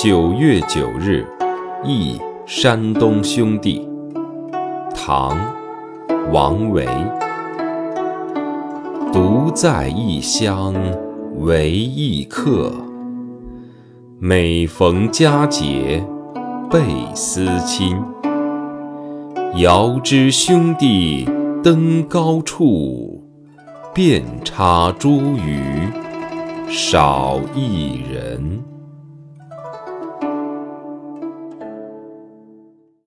九月九日忆山东兄弟。唐王维。独在异乡为异客每逢佳节倍思亲。遥知兄弟登高处遍插茱萸少一人。